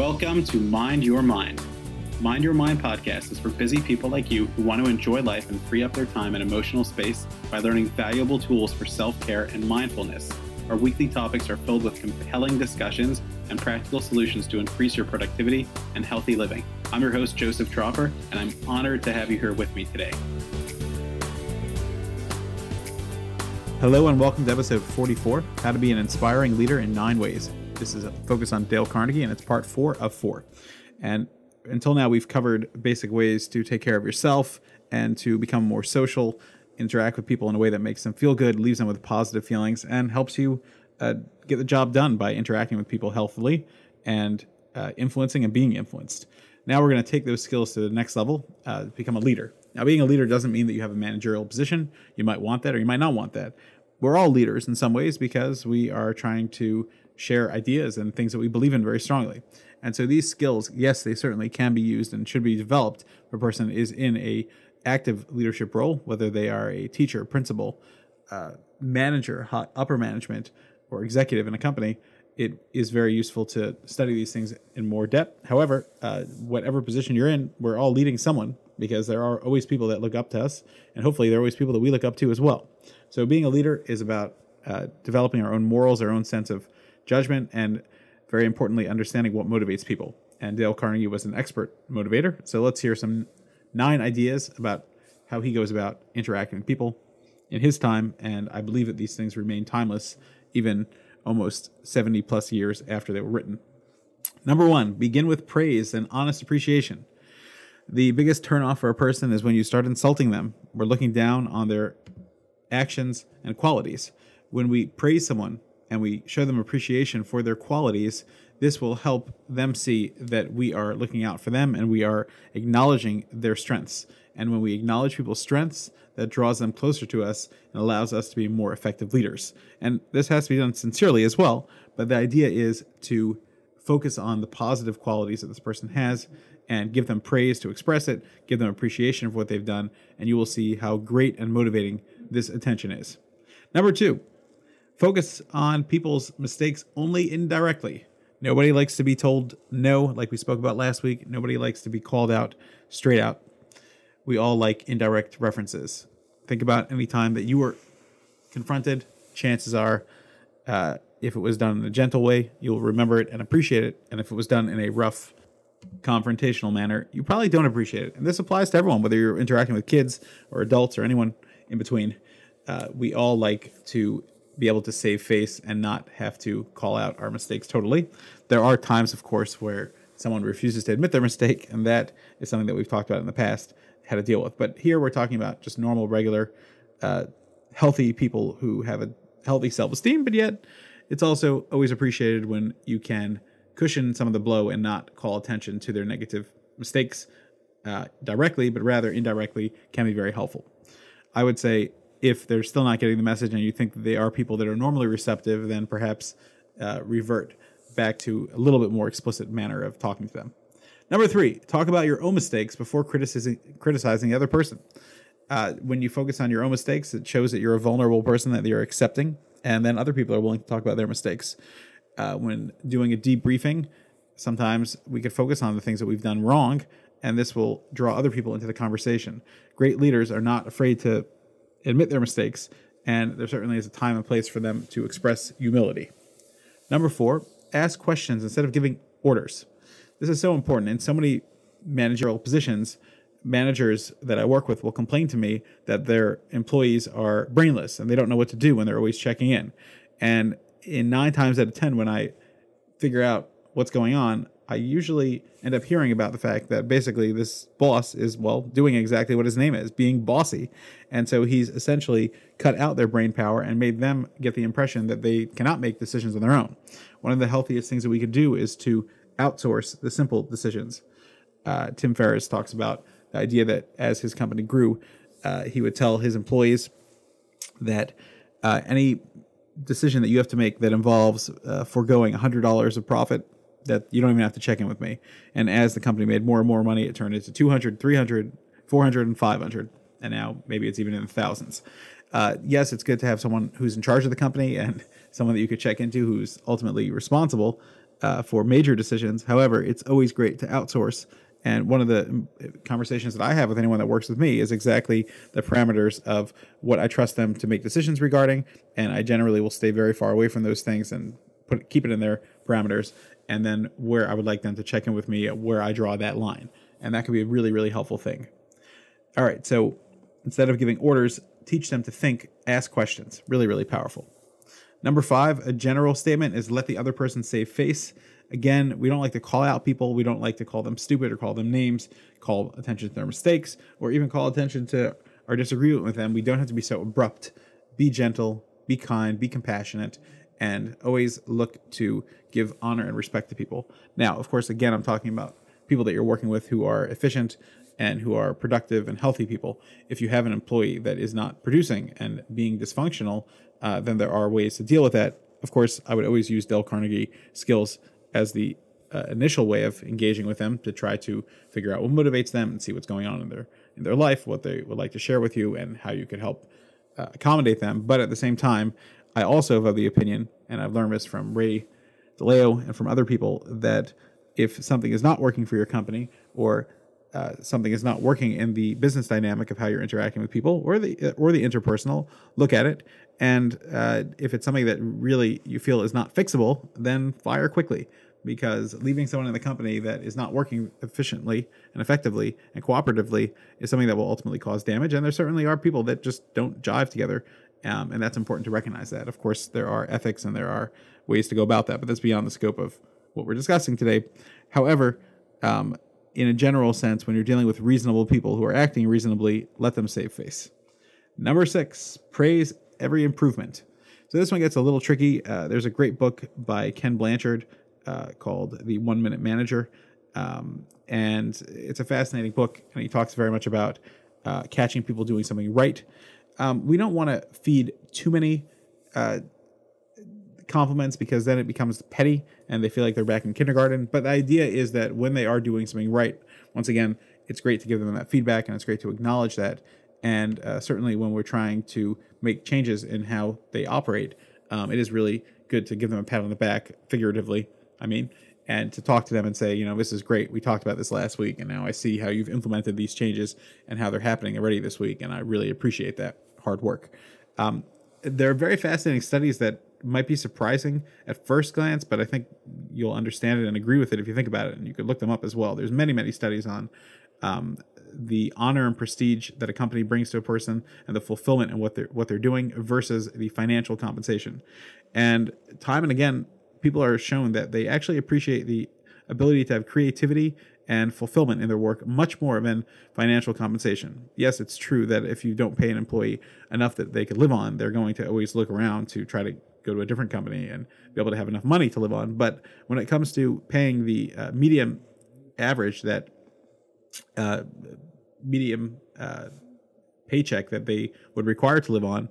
Welcome to Mind Your Mind. Mind Your Mind podcast is for busy people like you who want to enjoy life and free up their time and emotional space by learning valuable tools for self care and mindfulness. Our weekly topics are filled with compelling discussions and practical solutions to increase your productivity and healthy living. I'm your host, Joseph Tropper, and I'm honored to have you here with me today. Hello, and welcome to episode 44 How to Be an Inspiring Leader in Nine Ways. This is a focus on Dale Carnegie, and it's part four of four. And until now, we've covered basic ways to take care of yourself and to become more social, interact with people in a way that makes them feel good, leaves them with positive feelings, and helps you uh, get the job done by interacting with people healthily and uh, influencing and being influenced. Now we're going to take those skills to the next level, uh, become a leader. Now, being a leader doesn't mean that you have a managerial position. You might want that or you might not want that. We're all leaders in some ways because we are trying to share ideas and things that we believe in very strongly. And so these skills, yes, they certainly can be used and should be developed if a person is in a active leadership role, whether they are a teacher, principal, uh, manager, upper management, or executive in a company. It is very useful to study these things in more depth. However, uh, whatever position you're in, we're all leading someone because there are always people that look up to us, and hopefully there are always people that we look up to as well. So being a leader is about uh, developing our own morals, our own sense of judgment, and very importantly, understanding what motivates people. And Dale Carnegie was an expert motivator. So let's hear some nine ideas about how he goes about interacting with people in his time. And I believe that these things remain timeless, even almost 70 plus years after they were written. Number one, begin with praise and honest appreciation. The biggest turnoff for a person is when you start insulting them. We're looking down on their actions and qualities. When we praise someone, and we show them appreciation for their qualities, this will help them see that we are looking out for them and we are acknowledging their strengths. And when we acknowledge people's strengths, that draws them closer to us and allows us to be more effective leaders. And this has to be done sincerely as well. But the idea is to focus on the positive qualities that this person has and give them praise to express it, give them appreciation of what they've done, and you will see how great and motivating this attention is. Number two, Focus on people's mistakes only indirectly. Nobody likes to be told no, like we spoke about last week. Nobody likes to be called out straight out. We all like indirect references. Think about any time that you were confronted. Chances are, uh, if it was done in a gentle way, you'll remember it and appreciate it. And if it was done in a rough, confrontational manner, you probably don't appreciate it. And this applies to everyone, whether you're interacting with kids or adults or anyone in between. Uh, we all like to be able to save face and not have to call out our mistakes totally. There are times, of course, where someone refuses to admit their mistake, and that is something that we've talked about in the past how to deal with. But here we're talking about just normal, regular, uh, healthy people who have a healthy self esteem, but yet it's also always appreciated when you can cushion some of the blow and not call attention to their negative mistakes uh, directly, but rather indirectly can be very helpful. I would say if they're still not getting the message and you think they are people that are normally receptive, then perhaps uh, revert back to a little bit more explicit manner of talking to them. Number three, talk about your own mistakes before criticizing criticizing the other person. Uh, when you focus on your own mistakes, it shows that you're a vulnerable person that you're accepting, and then other people are willing to talk about their mistakes. Uh, when doing a debriefing, sometimes we could focus on the things that we've done wrong, and this will draw other people into the conversation. Great leaders are not afraid to admit their mistakes, and there certainly is a time and place for them to express humility. Number four, ask questions instead of giving orders. This is so important. In so many managerial positions, managers that I work with will complain to me that their employees are brainless and they don't know what to do when they're always checking in. And in nine times out of 10, when I figure out what's going on, I usually end up hearing about the fact that basically this boss is, well, doing exactly what his name is, being bossy. And so he's essentially cut out their brain power and made them get the impression that they cannot make decisions on their own. One of the healthiest things that we could do is to outsource the simple decisions. Uh, Tim Ferriss talks about the idea that as his company grew, uh, he would tell his employees that uh, any decision that you have to make that involves uh, foregoing $100 of profit that you don't even have to check in with me. And as the company made more and more money, it turned into 200, 300, 400, and 500. And now maybe it's even in the thousands. Uh, yes, it's good to have someone who's in charge of the company and someone that you could check into who's ultimately responsible. uh, for major decisions. However, it's always great to outsource. And one of the um, conversations that I have with anyone that works with me is exactly the parameters of what I trust them to make decisions regarding. And I generally will stay very far away from those things and put keep it in their parameters. And then where I would like them to check in with me, where I draw that line. And that can be a really, really helpful thing. All right. So instead of giving orders, teach them to think, ask questions. Really, really powerful. Number five, a general statement is let the other person save face. Again, we don't like to call out people. We don't like to call them stupid or call them names, call attention to their mistakes, or even call attention to our disagreement with them. We don't have to be so abrupt. Be gentle, be kind, be compassionate, and always look to give honor and respect to people. Now, of course, again, I'm talking about people that you're working with who are efficient and who are productive and healthy people. If you have an employee that is not producing and being dysfunctional, uh, then there are ways to deal with that. Of course, I would always use Dale Carnegie skills as the uh, initial way of engaging with them to try to figure out what motivates them and see what's going on in their in their life, what they would like to share with you, and how you could help uh, accommodate them. But at the same time, I also have the opinion, and I've learned this from Ray Dalio and from other people, that if something is not working for your company or uh, something is not working in the business dynamic of how you're interacting with people or the or the interpersonal, look at it. And uh, if it's something that really you feel is not fixable, then fire quickly because leaving someone in the company that is not working efficiently and effectively and cooperatively is something that will ultimately cause damage. And there certainly are people that just don't jive together. Um, and that's important to recognize that. Of course, there are ethics and there are ways to go about that, but that's beyond the scope of what we're discussing today. However, um, in a general sense, when you're dealing with reasonable people who are acting reasonably, let them save face. Number six, praise every improvement. So this one gets a little tricky. Uh, there's a great book by Ken Blanchard uh, called The One Minute Manager. Um, and it's a fascinating book, and he talks very much about uh, catching people doing something right. Um, we don't want to feed too many uh, compliments because then it becomes petty and they feel like they're back in kindergarten. But the idea is that when they are doing something right, once again, it's great to give them that feedback and it's great to acknowledge that. And uh, certainly when we're trying to make changes in how they operate, um, it is really good to give them a pat on the back, figuratively, I mean, and to talk to them and say, you know, this is great. We talked about this last week, and now I see how you've implemented these changes and how they're happening already this week, and I really appreciate that hard work. Um, there are very fascinating studies that might be surprising at first glance, but I think you'll understand it and agree with it if you think about it. And you could look them up as well. There's many, many studies on um, the honor and prestige that a company brings to a person and the fulfillment and what they're what they're doing versus the financial compensation. And time and again, people are shown that they actually appreciate the ability to have creativity and fulfillment in their work much more than financial compensation. Yes, it's true that if you don't pay an employee enough that they could live on, they're going to always look around to try to go to a different company and be able to have enough money to live on. But when it comes to paying the uh, medium average, that uh, medium uh, paycheck that they would require to live on,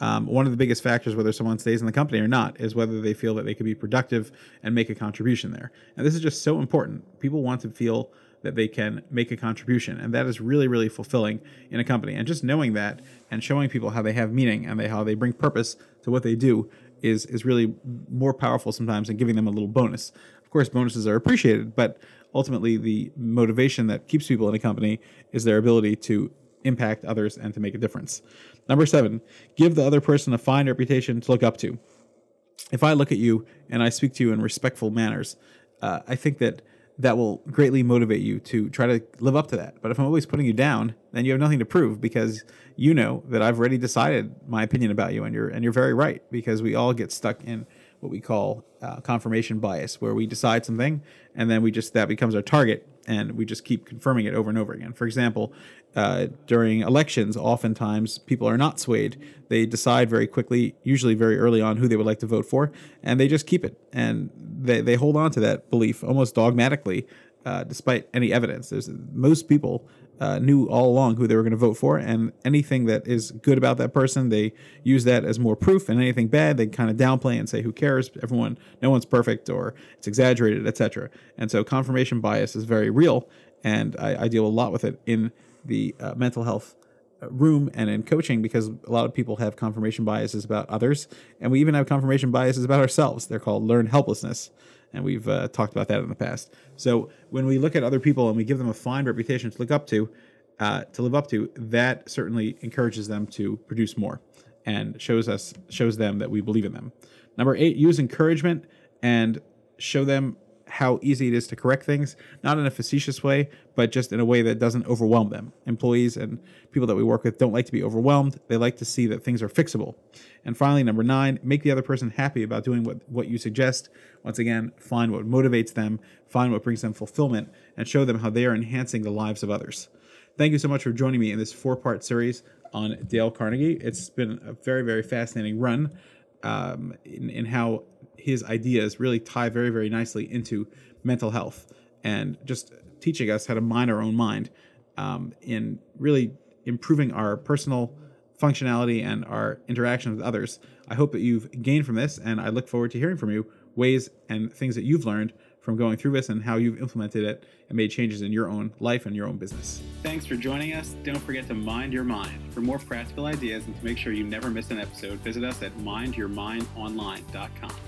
um, one of the biggest factors whether someone stays in the company or not is whether they feel that they could be productive and make a contribution there. And this is just so important. People want to feel that they can make a contribution and that is really really fulfilling in a company and just knowing that and showing people how they have meaning and they how they bring purpose to what they do is is really more powerful sometimes than giving them a little bonus. Of course, bonuses are appreciated, but ultimately the motivation that keeps people in a company is their ability to impact others and to make a difference. Number seven, give the other person a fine reputation to look up to. If I look at you and I speak to you in respectful manners, uh, I think that that will greatly motivate you to try to live up to that. But if I'm always putting you down, then you have nothing to prove because you know that I've already decided my opinion about you, and you're and you're very right because we all get stuck in what we call uh, confirmation bias, where we decide something and then we just that becomes our target, and we just keep confirming it over and over again. For example, uh, during elections, oftentimes people are not swayed. They decide very quickly, usually very early on, who they would like to vote for, and they just keep it. And they, they hold on to that belief almost dogmatically, uh, despite any evidence. There's most people uh, knew all along who they were going to vote for, and anything that is good about that person, they use that as more proof, and anything bad, they kind of downplay and say, "Who cares? Everyone, no one's perfect, or it's exaggerated, etc." And so, confirmation bias is very real, and I, I deal a lot with it in the uh, mental health uh, room and in coaching because a lot of people have confirmation biases about others and we even have confirmation biases about ourselves they're called learned helplessness and we've uh, talked about that in the past. So when we look at other people and we give them a fine reputation to look up to, uh, to live up to, that certainly encourages them to produce more and shows us shows them that we believe in them. Number eight, use encouragement and show them how easy it is to correct things, not in a facetious way, but just in a way that doesn't overwhelm them. Employees and people that we work with don't like to be overwhelmed. They like to see that things are fixable. And finally, number nine, make the other person happy about doing what, what you suggest. Once again, find what motivates them, find what brings them fulfillment, and show them how they are enhancing the lives of others. Thank you so much for joining me in this four part series on Dale Carnegie. It's been a very, very fascinating run um, in, in how his ideas really tie very, very nicely into mental health and just teaching us how to mind our own mind um, in really improving our personal functionality and our interaction with others. I hope that you've gained from this, and I look forward to hearing from you ways and things that you've learned from going through this and how you've implemented it and made changes in your own life and your own business. Thanks for joining us. Don't forget to mind your mind. For more practical ideas and to make sure you never miss an episode, visit us at mindyourmindonline.com.